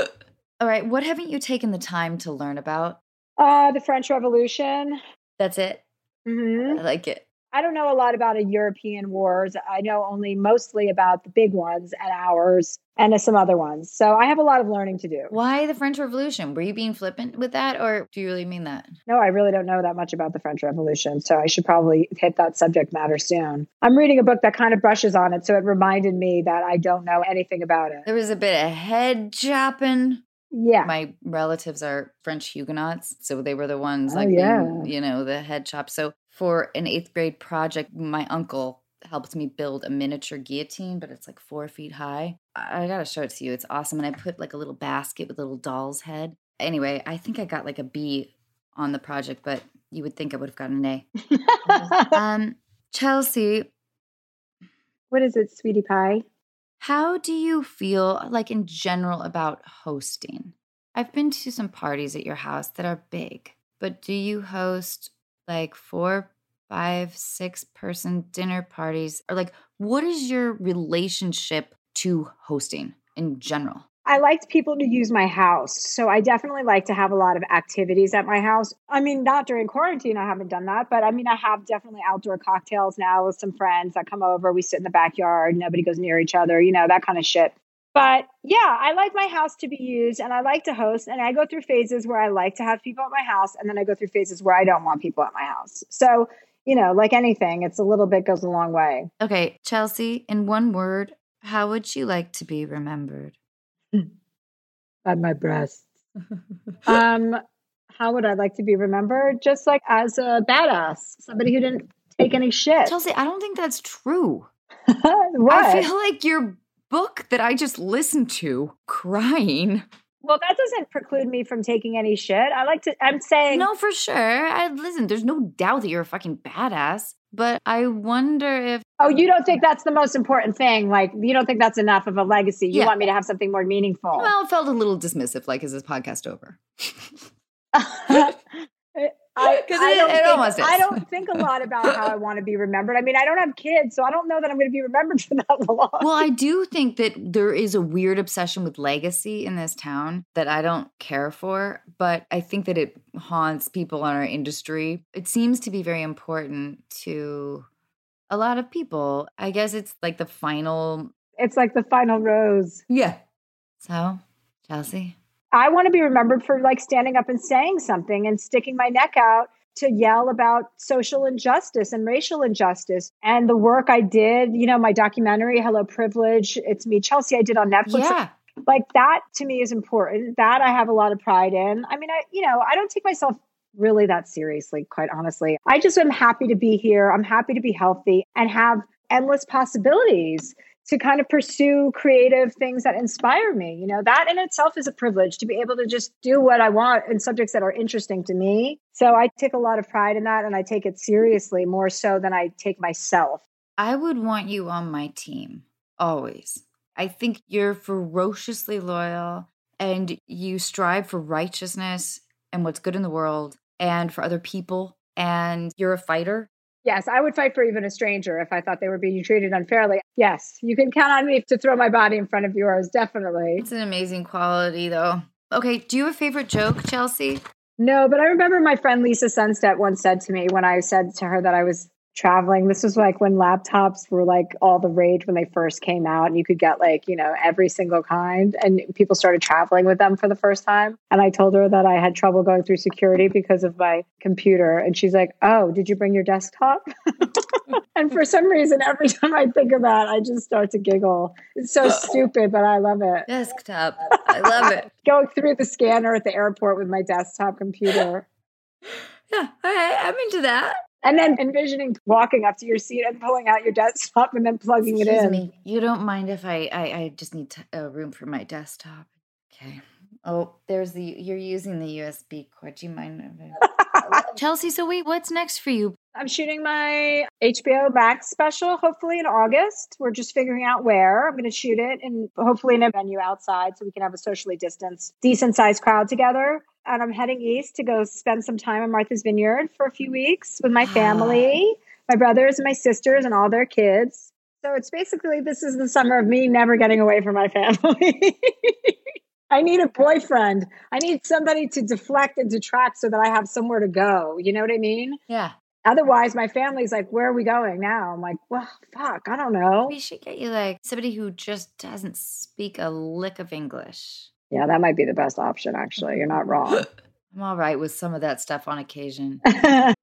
Speaker 1: All right. What haven't you taken the time to learn about?
Speaker 3: Uh, the French Revolution.
Speaker 1: That's it.
Speaker 3: hmm
Speaker 1: I like it.
Speaker 3: I don't know a lot about a European wars. I know only mostly about the big ones and ours and some other ones. So I have a lot of learning to do.
Speaker 1: Why the French Revolution? Were you being flippant with that or do you really mean that?
Speaker 3: No, I really don't know that much about the French Revolution. So I should probably hit that subject matter soon. I'm reading a book that kind of brushes on it. So it reminded me that I don't know anything about it.
Speaker 1: There was a bit of head chopping.
Speaker 3: Yeah.
Speaker 1: My relatives are French Huguenots, so they were the ones
Speaker 3: Oh,
Speaker 1: like,
Speaker 3: yeah.
Speaker 1: being, you know, the head chop. So for an eighth grade project, my uncle helped me build a miniature guillotine, but it's like four feet high. I, I gotta show it to you. It's awesome. And I put like a little basket with a little doll's head. Anyway, I think I got like a B on the project, but you would think I would have gotten an A. um, Chelsea,
Speaker 3: what is it, sweetie pie?
Speaker 1: How do you feel, like in general, about hosting? I've been to some parties at your house that are big, but do you host like four, five, six person dinner parties? Or like, what is your relationship to hosting in general?
Speaker 3: I liked people to use my house. So I definitely like to have a lot of activities at my house. I mean, not during quarantine, I haven't done that, but I mean, I have definitely outdoor cocktails now with some friends that come over. We sit in the backyard, nobody goes near each other, you know, that kind of shit. But yeah, I like my house to be used and I like to host. And I go through phases where I like to have people at my house. And then I go through phases where I don't want people at my house. So, you know, like anything, it's a little bit goes a long way.
Speaker 1: Okay, Chelsea, in one word, how would you like to be remembered?
Speaker 3: At my breasts. um, how would I like to be remembered? Just like as a badass, somebody who didn't take any shit.
Speaker 1: Chelsea, I don't think that's true.
Speaker 3: what?
Speaker 1: I feel like your book that I just listened to crying.
Speaker 3: Well, that doesn't preclude me from taking any shit. I like to. I'm saying
Speaker 1: No, for sure. I listen, there's no doubt that you're a fucking badass, but I wonder if
Speaker 3: Oh, you don't think that's the most important thing? Like, you don't think that's enough of a legacy? You
Speaker 1: Yeah.
Speaker 3: want me to have something more meaningful?
Speaker 1: well, it felt a little dismissive like is this podcast over?
Speaker 3: I,
Speaker 1: it-
Speaker 3: don't
Speaker 1: it
Speaker 3: think,
Speaker 1: almost is.
Speaker 3: I don't think a lot about how I want to be remembered. I mean, I don't have kids, so I don't know that I'm going to be remembered for that long.
Speaker 1: Well, I do think that there is a weird obsession with legacy in this town that I don't care for, but I think that it haunts people in our industry. It seems to be very important to a lot of people. I guess it's like the final
Speaker 3: it's like the final rose.
Speaker 1: Yeah. So, Chelsea,
Speaker 3: I want to be remembered for like standing up and saying something and sticking my neck out to yell about social injustice and racial injustice and the work I did, you know, my documentary, Hello Privilege, It's Me, Chelsea, I did on Netflix.
Speaker 1: yeah.
Speaker 3: Like that to me is important. That I have a lot of pride in. I mean, I, you know, I don't take myself really that seriously, quite honestly. I just am happy to be here. I'm happy to be healthy and have endless possibilities to kind of pursue creative things that inspire me. You know, that in itself is a privilege to be able to just do what I want in subjects that are interesting to me. So I take a lot of pride in that and I take it seriously more so than I take myself.
Speaker 1: I would want you on my team always. I think you're ferociously loyal and you strive for righteousness and what's good in the world and for other people. And you're a fighter
Speaker 3: Yes, I would fight for even a stranger if I thought they were being treated unfairly. Yes, you can count on me to throw my body in front of yours, definitely.
Speaker 1: It's an amazing quality, though. Okay, do you have a favorite joke, Chelsea?
Speaker 3: No, but I remember my friend Lisa Sundstedt once said to me when I said to her that I was traveling. This was like when laptops were like all the rage when they first came out, and you could get like, you know, every single kind, and people started traveling with them for the first time. And I told her that I had trouble going through security because of my computer. And she's like, Oh, did you bring your desktop? and for some reason, every time I think of that, I just start to giggle. It's so stupid, but I love it.
Speaker 1: Desktop. I love it.
Speaker 3: going through the scanner at the airport with my desktop computer.
Speaker 1: Yeah, okay, I'm into that.
Speaker 3: And then envisioning walking up to your seat and pulling out your desktop and then plugging
Speaker 1: Excuse
Speaker 3: it in.
Speaker 1: Me. You don't mind if I, I, I just need a uh, room for my desktop. Okay. Oh, there's the, you're using the USB cord. Do you mind? Oh, Chelsea, so wait, what's next for you?
Speaker 3: I'm shooting my HBO Max special, hopefully in August. We're just figuring out where. I'm going to shoot it and hopefully in a venue outside so we can have a socially distanced, decent sized crowd together and I'm heading east to go spend some time in Martha's Vineyard for a few weeks with my family, ah. my brothers and my sisters, and all their kids. So it's basically this is the summer of me never getting away from my family. I need a boyfriend. I need somebody to deflect and detract so that I have somewhere to go. You know what I mean?
Speaker 1: Yeah.
Speaker 3: Otherwise, my family's like, where are we going now? I'm like, well, fuck, I don't know.
Speaker 1: We should get you like somebody who just doesn't speak a lick of English.
Speaker 3: Yeah, that might be the best option, actually. You're not wrong.
Speaker 1: I'm all right with some of that stuff on occasion.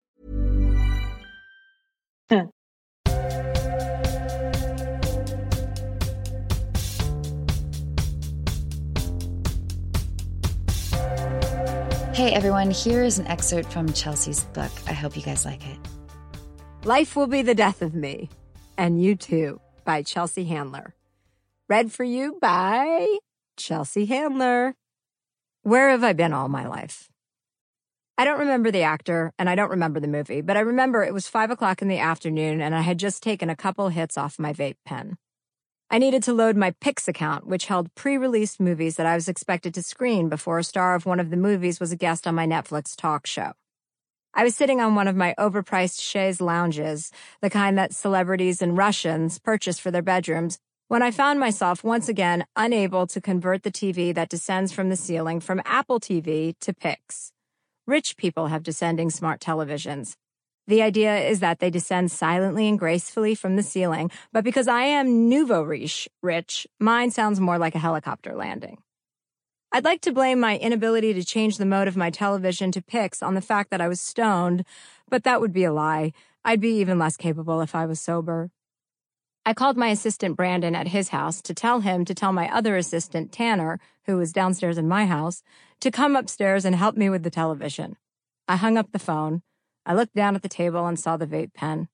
Speaker 1: Hey everyone, here is an excerpt from Chelsea's book. I hope you guys like it.
Speaker 6: Life Will Be the Death of Me, and You Too by Chelsea Handler. Read for you by Chelsea Handler. Where have I been all my life? I don't remember the actor and I don't remember the movie, but I remember it was five o'clock in the afternoon and I had just taken a couple hits off my vape pen. I needed to load my Pix account, which held pre released movies that I was expected to screen before a star of one of the movies was a guest on my Netflix talk show. I was sitting on one of my overpriced chaise lounges, the kind that celebrities and Russians purchase for their bedrooms, when I found myself once again unable to convert the TV that descends from the ceiling from Apple TV to Pix. Rich people have descending smart televisions. The idea is that they descend silently and gracefully from the ceiling, but because I am nouveau riche, rich, mine sounds more like a helicopter landing. I'd like to blame my inability to change the mode of my television to Pix on the fact that I was stoned, but that would be a lie. I'd be even less capable if I was sober. I called my assistant Brandon at his house to tell him to tell my other assistant Tanner, who was downstairs in my house, to come upstairs and help me with the television. I hung up the phone. I looked down at the table and saw the vape pen.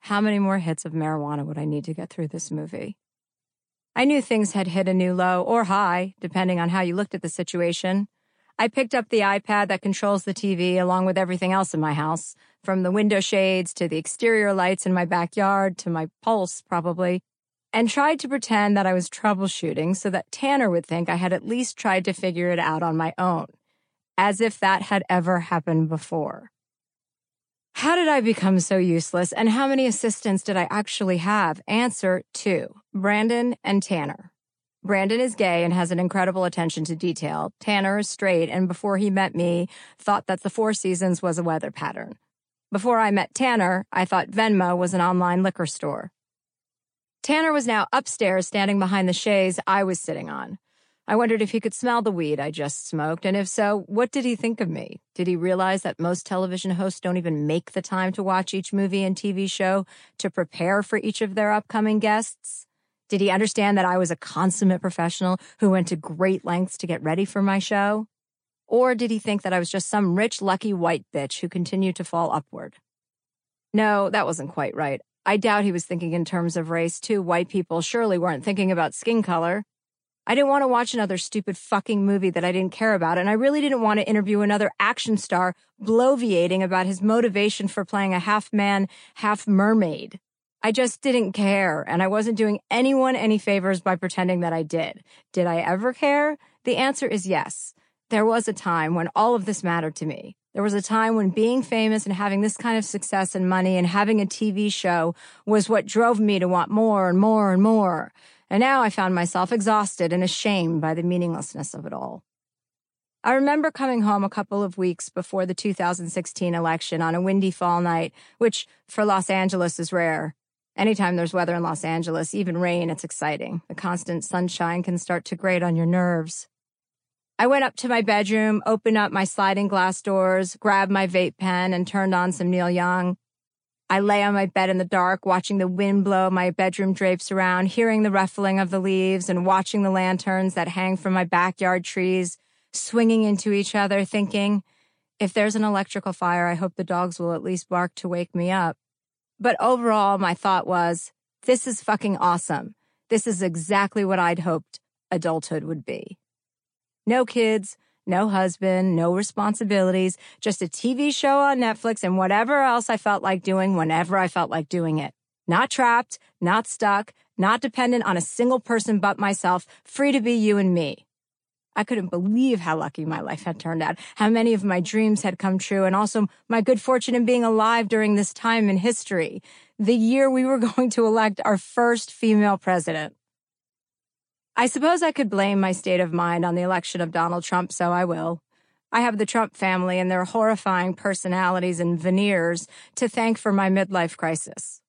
Speaker 6: How many more hits of marijuana would I need to get through this movie? I knew things had hit a new low or high, depending on how you looked at the situation. I picked up the iPad that controls the TV along with everything else in my house, from the window shades to the exterior lights in my backyard to my pulse, probably, and tried to pretend that I was troubleshooting so that Tanner would think I had at least tried to figure it out on my own, as if that had ever happened before. How did I become so useless, and how many assistants did I actually have? Answer two Brandon and Tanner. Brandon is gay and has an incredible attention to detail. Tanner is straight and before he met me, thought that the Four Seasons was a weather pattern. Before I met Tanner, I thought Venmo was an online liquor store. Tanner was now upstairs standing behind the chaise I was sitting on. I wondered if he could smell the weed I just smoked, and if so, what did he think of me? Did he realize that most television hosts don't even make the time to watch each movie and TV show to prepare for each of their upcoming guests? Did he understand that I was a consummate professional who went to great lengths to get ready for my show? Or did he think that I was just some rich, lucky white bitch who continued to fall upward? No, that wasn't quite right. I doubt he was thinking in terms of race, too. White people surely weren't thinking about skin color. I didn't want to watch another stupid fucking movie that I didn't care about, and I really didn't want to interview another action star bloviating about his motivation for playing a half man, half mermaid. I just didn't care, and I wasn't doing anyone any favors by pretending that I did. Did I ever care? The answer is yes. There was a time when all of this mattered to me. There was a time when being famous and having this kind of success and money and having a TV show was what drove me to want more and more and more. And now I found myself exhausted and ashamed by the meaninglessness of it all. I remember coming home a couple of weeks before the 2016 election on a windy fall night, which for Los Angeles is rare. Anytime there's weather in Los Angeles, even rain, it's exciting. The constant sunshine can start to grate on your nerves. I went up to my bedroom, opened up my sliding glass doors, grabbed my vape pen, and turned on some Neil Young. I lay on my bed in the dark, watching the wind blow my bedroom drapes around, hearing the ruffling of the leaves, and watching the lanterns that hang from my backyard trees swinging into each other, thinking, if there's an electrical fire, I hope the dogs will at least bark to wake me up. But overall, my thought was, this is fucking awesome. This is exactly what I'd hoped adulthood would be. No kids, no husband, no responsibilities, just a TV show on Netflix and whatever else I felt like doing whenever I felt like doing it. Not trapped, not stuck, not dependent on a single person but myself, free to be you and me. I couldn't believe how lucky my life had turned out, how many of my dreams had come true, and also my good fortune in being alive during this time in history, the year we were going to elect our first female president. I suppose I could blame my state of mind on the election of Donald Trump, so I will. I have the Trump family and their horrifying personalities and veneers to thank for my midlife crisis.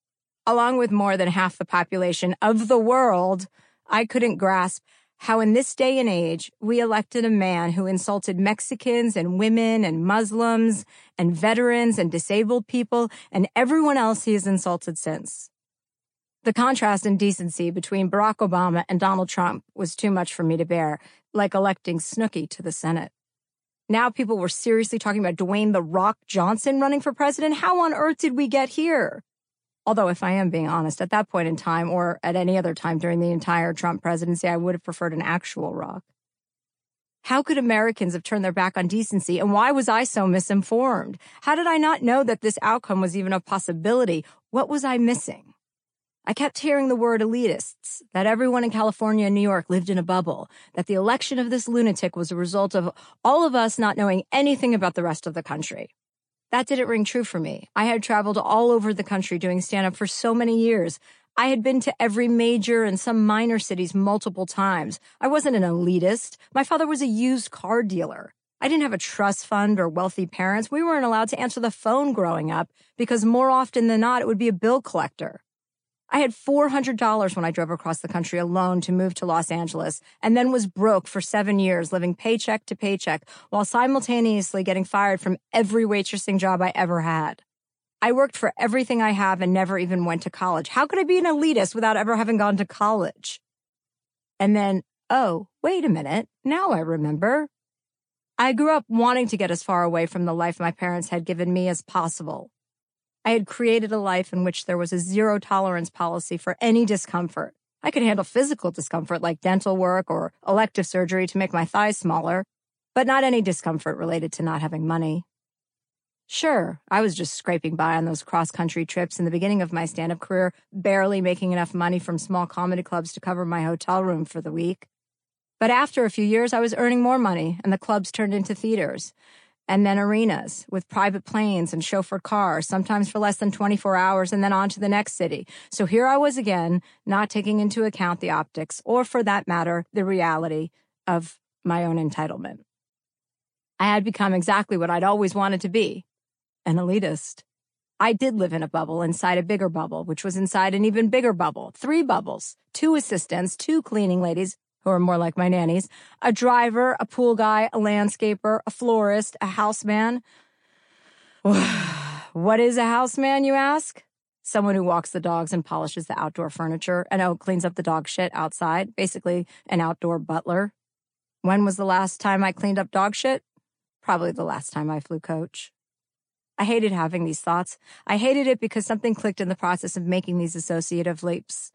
Speaker 6: Along with more than half the population of the world, I couldn't grasp how in this day and age, we elected a man who insulted Mexicans and women and Muslims and veterans and disabled people and everyone else he has insulted since. The contrast in decency between Barack Obama and Donald Trump was too much for me to bear, like electing Snooki to the Senate. Now people were seriously talking about Dwayne The Rock Johnson running for president. How on earth did we get here? Although, if I am being honest, at that point in time or at any other time during the entire Trump presidency, I would have preferred an actual rock. How could Americans have turned their back on decency? And why was I so misinformed? How did I not know that this outcome was even a possibility? What was I missing? I kept hearing the word elitists, that everyone in California and New York lived in a bubble, that the election of this lunatic was a result of all of us not knowing anything about the rest of the country. That didn't ring true for me. I had traveled all over the country doing stand up for so many years. I had been to every major and some minor cities multiple times. I wasn't an elitist. My father was a used car dealer. I didn't have a trust fund or wealthy parents. We weren't allowed to answer the phone growing up because more often than not, it would be a bill collector. I had $400 when I drove across the country alone to move to Los Angeles and then was broke for seven years, living paycheck to paycheck while simultaneously getting fired from every waitressing job I ever had. I worked for everything I have and never even went to college. How could I be an elitist without ever having gone to college? And then, oh, wait a minute. Now I remember. I grew up wanting to get as far away from the life my parents had given me as possible. I had created a life in which there was a zero tolerance policy for any discomfort. I could handle physical discomfort like dental work or elective surgery to make my thighs smaller, but not any discomfort related to not having money. Sure, I was just scraping by on those cross country trips in the beginning of my stand up career, barely making enough money from small comedy clubs to cover my hotel room for the week. But after a few years, I was earning more money, and the clubs turned into theaters and then arenas with private planes and chauffeured cars, sometimes for less than 24 hours, and then on to the next city. So here I was again, not taking into account the optics, or for that matter, the reality of my own entitlement. I had become exactly what I'd always wanted to be an elitist. I did live in a bubble inside a bigger bubble, which was inside an even bigger bubble. Three bubbles, two assistants, two cleaning ladies, who are more like my nannies, a driver, a pool guy, a landscaper, a florist, a houseman. what is a houseman, you ask? Someone who walks the dogs and polishes the outdoor furniture and oh, cleans up the dog shit outside. Basically, an outdoor butler. When was the last time I cleaned up dog shit? Probably the last time I flew coach. I hated having these thoughts. I hated it because something clicked in the process of making these associative leaps.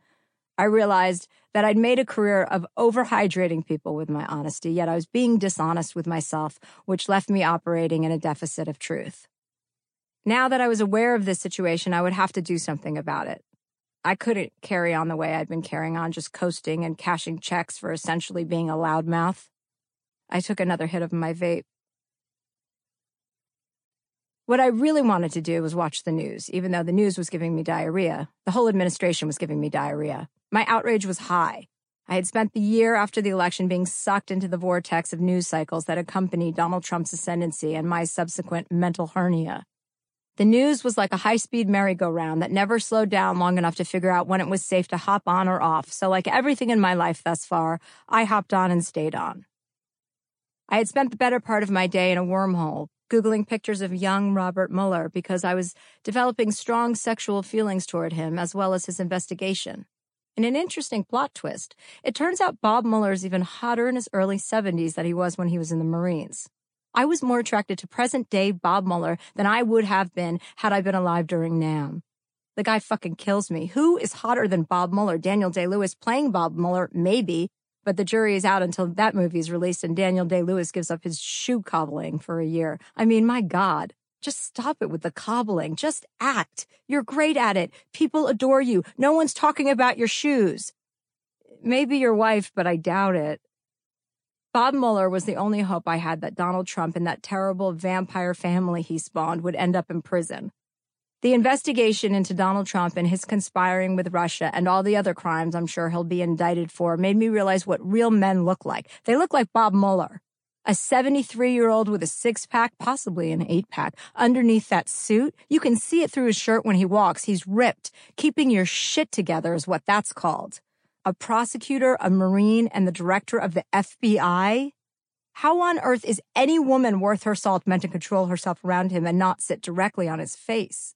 Speaker 6: I realized that I'd made a career of overhydrating people with my honesty, yet I was being dishonest with myself, which left me operating in a deficit of truth. Now that I was aware of this situation, I would have to do something about it. I couldn't carry on the way I'd been carrying on, just coasting and cashing checks for essentially being a loudmouth. I took another hit of my vape. What I really wanted to do was watch the news, even though the news was giving me diarrhea. The whole administration was giving me diarrhea. My outrage was high. I had spent the year after the election being sucked into the vortex of news cycles that accompanied Donald Trump's ascendancy and my subsequent mental hernia. The news was like a high speed merry-go-round that never slowed down long enough to figure out when it was safe to hop on or off. So, like everything in my life thus far, I hopped on and stayed on. I had spent the better part of my day in a wormhole, Googling pictures of young Robert Mueller because I was developing strong sexual feelings toward him as well as his investigation. In an interesting plot twist, it turns out Bob Mueller is even hotter in his early 70s than he was when he was in the Marines. I was more attracted to present day Bob Mueller than I would have been had I been alive during NAM. The guy fucking kills me. Who is hotter than Bob Mueller? Daniel Day Lewis playing Bob Mueller? Maybe but the jury is out until that movie is released and Daniel Day Lewis gives up his shoe cobbling for a year. I mean, my God. Just stop it with the cobbling. Just act. You're great at it. People adore you. No one's talking about your shoes. Maybe your wife, but I doubt it. Bob Mueller was the only hope I had that Donald Trump and that terrible vampire family he spawned would end up in prison. The investigation into Donald Trump and his conspiring with Russia and all the other crimes I'm sure he'll be indicted for made me realize what real men look like. They look like Bob Mueller. A 73 year old with a six pack, possibly an eight pack, underneath that suit. You can see it through his shirt when he walks. He's ripped. Keeping your shit together is what that's called. A prosecutor, a Marine, and the director of the FBI? How on earth is any woman worth her salt meant to control herself around him and not sit directly on his face?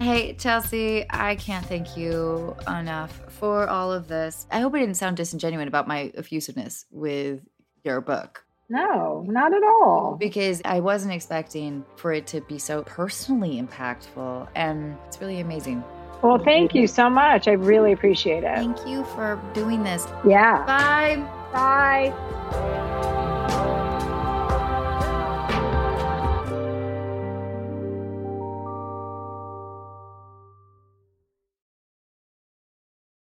Speaker 1: Hey, Chelsea, I can't thank you enough for all of this. I hope I didn't sound disingenuous about my effusiveness with your book.
Speaker 3: No, not at all.
Speaker 1: Because I wasn't expecting for it to be so personally impactful, and it's really amazing.
Speaker 3: Well, thank you so much. I really appreciate it.
Speaker 1: Thank you for doing this.
Speaker 3: Yeah.
Speaker 1: Bye.
Speaker 3: Bye.